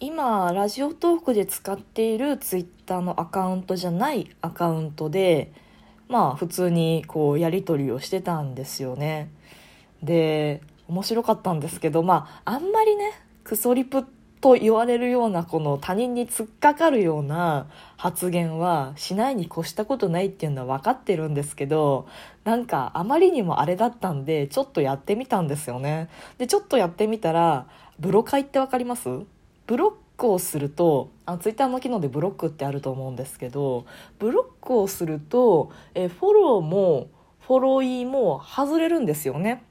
今ラジオトークで使っているツイッターのアカウントじゃないアカウントでまあ普通にこうやり取りをしてたんですよね。で面白かったんですけどまああんまりねクソリプと言われるようなこの他人に突っかかるような発言はしないに越したことないっていうのは分かってるんですけどなんかあまりにもあれだったんでちょっとやってみたんですよね。でちょっとやってみたらブロ会って分かります？ブロックをするとあツイッターの機能でブロックってあると思うんですけどブロックをするとえフォローもフォロイーも外れるんですよね。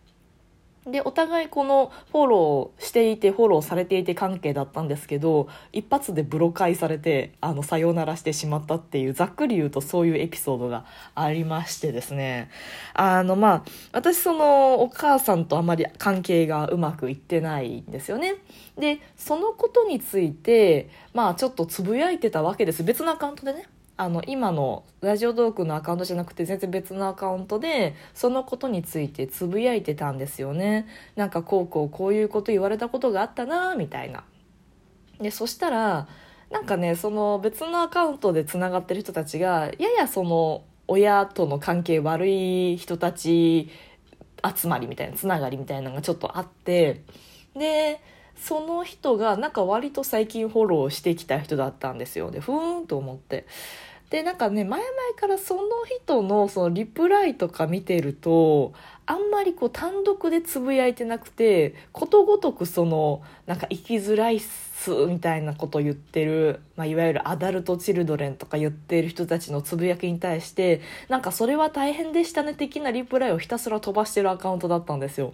でお互いこのフォローしていてフォローされていて関係だったんですけど一発でブロカイされてあのさようならしてしまったっていうざっくり言うとそういうエピソードがありましてですね。あのまあ私そのお母さんとあまり関係がうまくいってないんですよね。でそのことについてまあちょっとつぶやいてたわけです。別のアカウントでね。あの今のラジオトークのアカウントじゃなくて全然別のアカウントでそのことについてつぶやいてたんですよね。なんかこうこうこういうこと言われたことがあったなみたいな。でそしたらなんかねその別のアカウントでつながってる人たちがややその親との関係悪い人たち集まりみたいなつながりみたいなのがちょっとあって。でその人がなんか割と最近フォローしてきた人だったんですよ。でふーんと思って。でなんかね前々からその人のそのリプライとか見てるとあんまりこう単独でつぶやいてなくてことごとくそのなんか生きづらいっすみたいなこと言ってる、まあ、いわゆるアダルト・チルドレンとか言ってる人たちのつぶやきに対してなんかそれは大変でしたね的なリプライをひたすら飛ばしてるアカウントだったんですよ。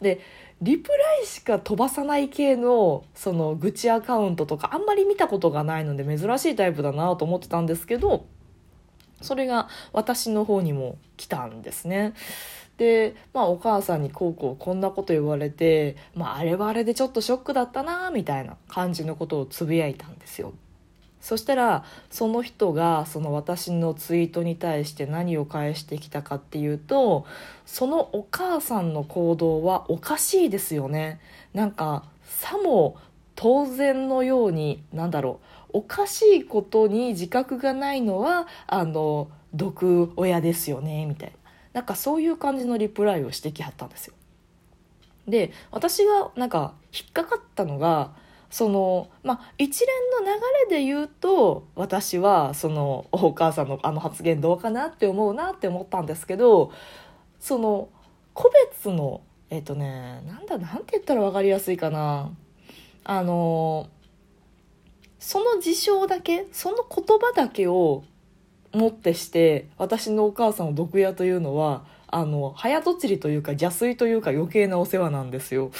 でリプライしか飛ばさない系のその愚痴アカウントとかあんまり見たことがないので珍しいタイプだなと思ってたんですけどそれが私の方にも来たんですね。で、まあお母さんにこうこうこんなこと言われて、まああれはあれでちょっとショックだったなみたいな感じのことをつぶやいたんですよ。そしたらその人がその私のツイートに対して何を返してきたかっていうとそのお母さんの行動はおかしいですよね。なんかさも当然のようになんだろう。おかしいことに自覚がないのはあの毒親ですよねみたいな。なんかそういう感じのリプライをしてきはったんですよ。で私がなんか引っかかったのがそのまあ一連の流れで言うと私はそのお母さんのあの発言どうかなって思うなって思ったんですけどその個別のえっ、とねなんだなんて言ったら分かりやすいかなあのその事象だけその言葉だけをもってして私のお母さんを毒親というのはあの早とちりというか邪推というか余計なお世話なんですよ。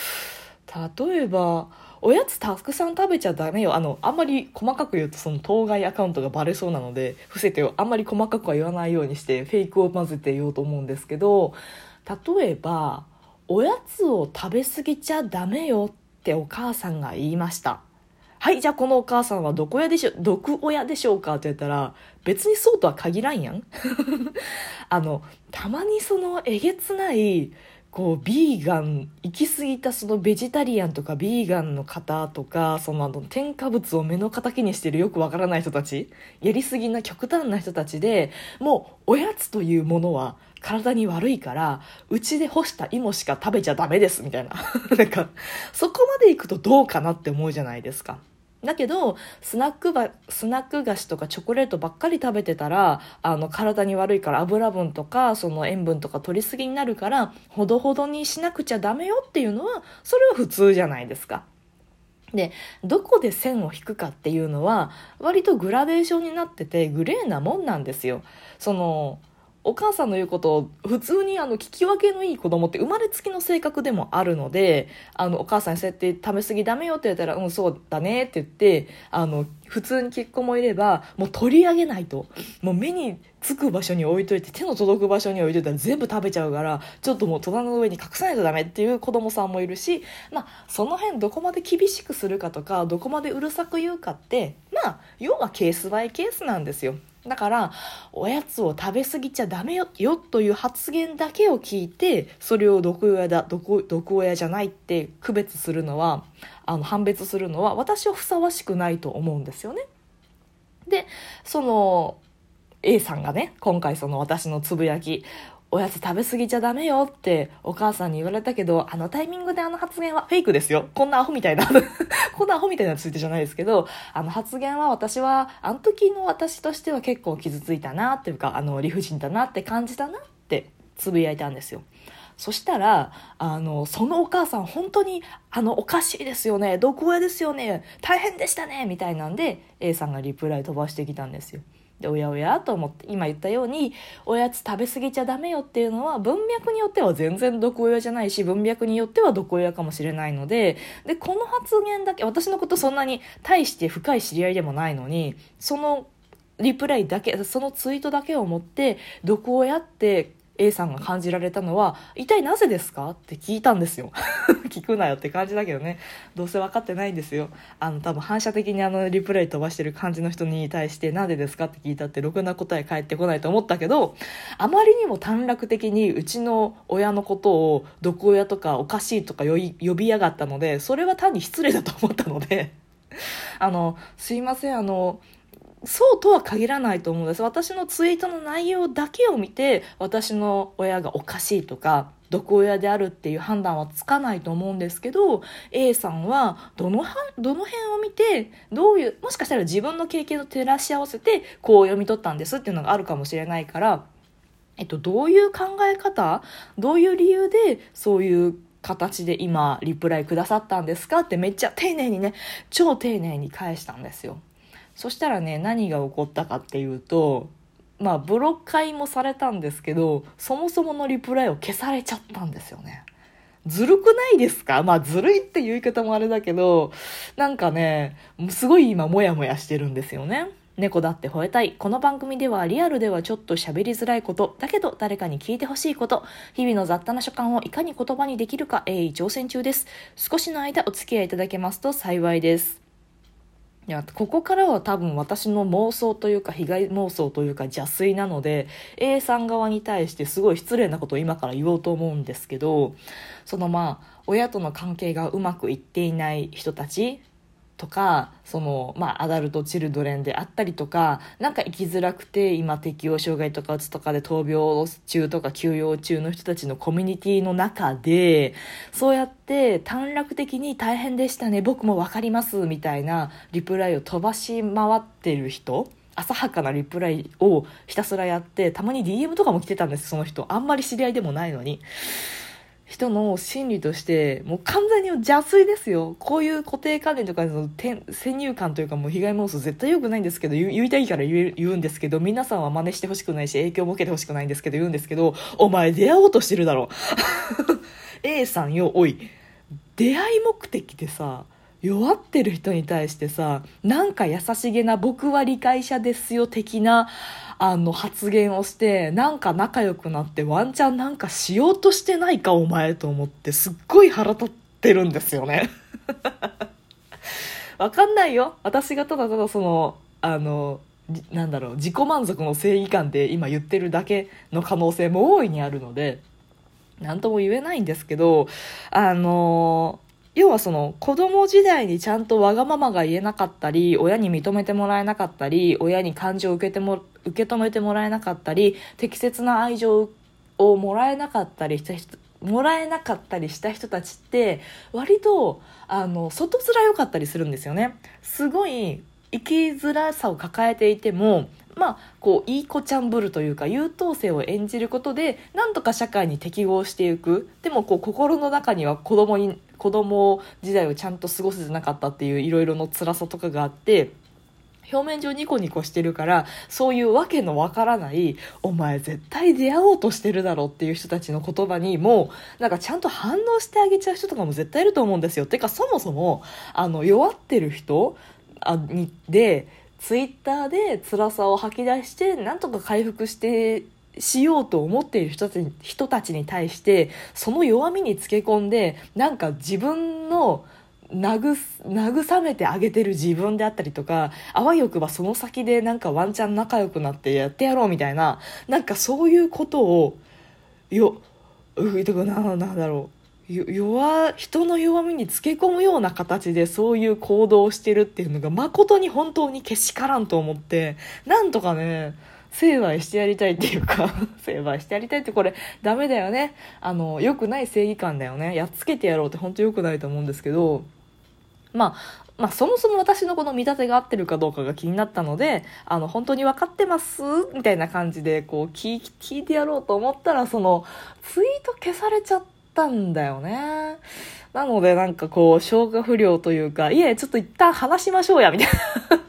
例えばおやつたくさん食べちゃダメよ。あのあんまり細かく言うとその当該アカウントがバレそうなので伏せてよ。あんまり細かくは言わないようにしてフェイクを混ぜて言おうと思うんですけど例えばおやつを食べ過ぎちゃダメよってお母さんが言いました。はいじゃあこのお母さんは毒親でしょ毒親でしょうかって言ったら別にそうとは限らんやん。あのたまにそのえげつないこうビーガン行き過ぎたそのベジタリアンとかビーガンの方とかそのあの添加物を目の敵にしてるよくわからない人たちやりすぎな極端な人たちでもうおやつというものは体に悪いからうちで干した芋しか食べちゃダメですみたいな なんかそこまで行くとどうかなって思うじゃないですか。だけどスナックばスナック菓子とかチョコレートばっかり食べてたらあの体に悪いから油分とかその塩分とか取りすぎになるからほどほどにしなくちゃダメよっていうのはそれは普通じゃないですか。でどこで線を引くかっていうのは割とグラデーションになっててグレーなもんなんですよ。そのお母さんの言うことを普通にあの聞き分けのいい子供って生まれつきの性格でもあるのであのお母さんにそうやって食べ過ぎダメよって言ったら「うんそうだね」って言ってあの普通に結婚もいればもう取り上げないともう目につく場所に置いといて手の届く場所に置いといたら全部食べちゃうからちょっともう戸棚の上に隠さないとダメっていう子供さんもいるしまあその辺どこまで厳しくするかとかどこまでうるさく言うかってまあ要はケースバイケースなんですよ。だからおやつを食べ過ぎちゃダメよよという発言だけを聞いてそれを毒親だ毒毒親じゃないって区別するのはあの判別するのは私はふさわしくないと思うんですよね。でその A さんがね今回その私のつぶやきおやつ食べ過ぎちゃダメよってお母さんに言われたけど、あのタイミングであの発言はフェイクですよ。こんなアホみたいな、こんなアホみたいなついてじゃないですけど、あの発言は私は、あの時の私としては結構傷ついたなっていうか、あの理不尽だなって感じたなってつぶやいたんですよ。そしたら、あの、そのお母さん本当に、あの、おかしいですよね。毒親ですよね。大変でしたね。みたいなんで、A さんがリプライ飛ばしてきたんですよ。でおやおやと思って今言ったようにおやつ食べ過ぎちゃダメよっていうのは文脈によっては全然毒親じゃないし文脈によっては毒親かもしれないのででこの発言だけ私のことそんなに対して深い知り合いでもないのにそのリプライだけそのツイートだけを持って毒親って A さんが感じられたのは一体なぜですか？って聞いたんですよ。聞くなよって感じだけどね。どうせ分かってないんですよ。あの多分反射的にあのリプレイ飛ばしてる感じの人に対してなんでですかって聞いたってろくな答え返ってこないと思ったけどあまりにも短絡的にうちの親のことを毒親とかおかしいとか呼びやがったのでそれは単に失礼だと思ったので。あのすいませんあのそうとは限らないと思うんです私のツイートの内容だけを見て私の親がおかしいとか毒親であるっていう判断はつかないと思うんですけど A さんはどのどの辺を見てどういうもしかしたら自分の経験と照らし合わせてこう読み取ったんですっていうのがあるかもしれないからえっと、どういう考え方どういう理由でそういう形で今リプライくださったんですかってめっちゃ丁寧にね超丁寧に返したんですよ。そしたらね何が起こったかっていうとまあブロック解もされたんですけどそもそものリプライを消されちゃったんですよねずるくないですか？まあずるいっていう言い方もあれだけどなんかねすごい今モヤモヤしてるんですよね猫だって吠えたい。この番組ではリアルではちょっと喋りづらいこと、だけど誰かに聞いてほしいこと、日々の雑多な所感をいかに言葉にできるか鋭意挑戦中です。少しの間お付き合いいただけますと幸いです。いやここからは多分私の妄想というか被害妄想というか邪推なので A さん側に対してすごい失礼なことを今から言おうと思うんですけどそのまあ親との関係がうまくいっていない人たちとかその、まあ、アダルト・チルドレンであったりとかなんか生きづらくて今適応障害とかうつとかで闘病中とか休養中の人たちのコミュニティの中でそうやって短絡的に大変でしたね僕も分かりますみたいなリプライを飛ばし回ってる人浅はかなリプライをひたすらやってたまに DM とかも来てたんですその人。あんまり知り合いでもないのに。人の心理としてもう完全に邪推ですよ。こういう固定観念とかの先入観というかもう被害妄想絶対良くないんですけど言いたいから言うんですけど皆さんは真似してほしくないし影響を受けてほしくないんですけど言うんですけどお前出会おうとしてるだろ。A さんよおい。出会い目的でさ弱ってる人に対してさなんか優しげな僕は理解者ですよ的なあの発言をしてなんか仲良くなってワンチャンなんかしようとしてないかお前と思ってすっごい腹立ってるんですよね。わかんないよ。私がただただそのあのなんだろう自己満足の正義感で今言ってるだけの可能性も大いにあるので何とも言えないんですけどあの要はその子供時代にちゃんとわがままが言えなかったり親に認めてもらえなかったり親に感情を受けても受け止めてもらえなかったり適切な愛情をもらえなかったりした人もらえなかったりした人たちって割とあの外面良かったりするんですよね。すごい生きづらさを抱えていてもまあ、こういい子ちゃんぶるというか優等生を演じることでなんとか社会に適合していく。でもこう心の中には子供に子供時代をちゃんと過ごせてなかったっていういろいろの辛さとかがあって表面上ニコニコしてるからそういうわけのわからないお前絶対出会おうとしてるだろうっていう人たちの言葉にもなんかちゃんと反応してあげちゃう人とかも絶対いると思うんですよ。てかそもそもあの弱ってる人あにでツイッターで辛さを吐き出してなんとか回復してしようと思っている人たち人たちに対してその弱みにつけ込んでなんか自分の慰めてあげてる自分であったりとかあわよくばその先でなんかワンチャン仲良くなってやってやろうみたいななんかそういうことをようとかななんだろう弱人の弱みにつけ込むような形でそういう行動をしてるっていうのが誠に本当にけしからんと思ってなんとかね成敗してやりたいっていうか 成敗してやりたいってこれダメだよね。あの良くない正義感だよね。やっつけてやろうって本当良くないと思うんですけどまあまあ、そもそも私のこの見立てが合ってるかどうかが気になったので、あの、本当に分かってますみたいな感じで、こう聞、聞いてやろうと思ったら、その、ツイート消されちゃったんだよね。なので、なんかこう、消化不良というか、いえ、ちょっと一旦話しましょうや、みたいな。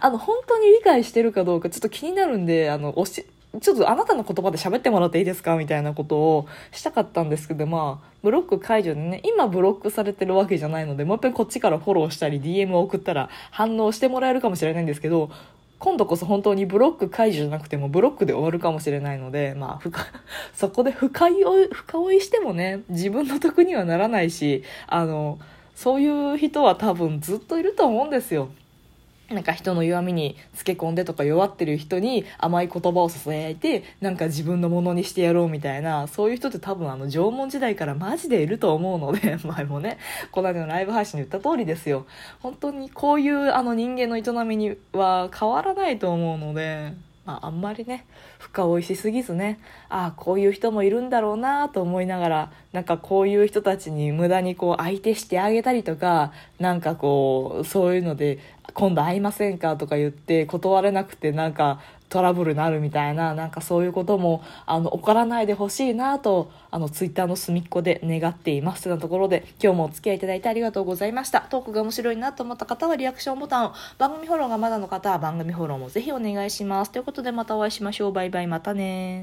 あの、本当に理解してるかどうかちょっと気になるんで、あの、おし、ちょっとあなたの言葉で喋ってもらっていいですかみたいなことをしたかったんですけど、まあ、ブロック解除でね、今ブロックされてるわけじゃないので、もう一回こっちからフォローしたり DM を送ったら反応してもらえるかもしれないんですけど、今度こそ本当にブロック解除じゃなくてもブロックで終わるかもしれないので、まあ、深、そこで深追い、深追いしてもね、自分の得にはならないし、あの、そういう人は多分ずっといると思うんですよ。なんか人の弱みにつけ込んでとか弱ってる人に甘い言葉をささやいてなんか自分のものにしてやろうみたいなそういう人って多分あの縄文時代からマジでいると思うので 前もねこの間のライブ配信で言った通りですよ。本当にこういうあの人間の営みには変わらないと思うのでまあ、あんまりね深追いしすぎずねああこういう人もいるんだろうなと思いながらなんかこういう人たちに無駄にこう相手してあげたりとかなんかこうそういうので今度会いませんかとか言って断れなくてなんかトラブルになるみたいななんかそういうこともあの起こらないでほしいなとあのツイッターの隅っこで願っていますというところで今日もお付き合いいただいてありがとうございました。トークが面白いなと思った方はリアクションボタンを番組フォローがまだの方は番組フォローもぜひお願いします。ということでまたお会いしましょう。バイバイ。またね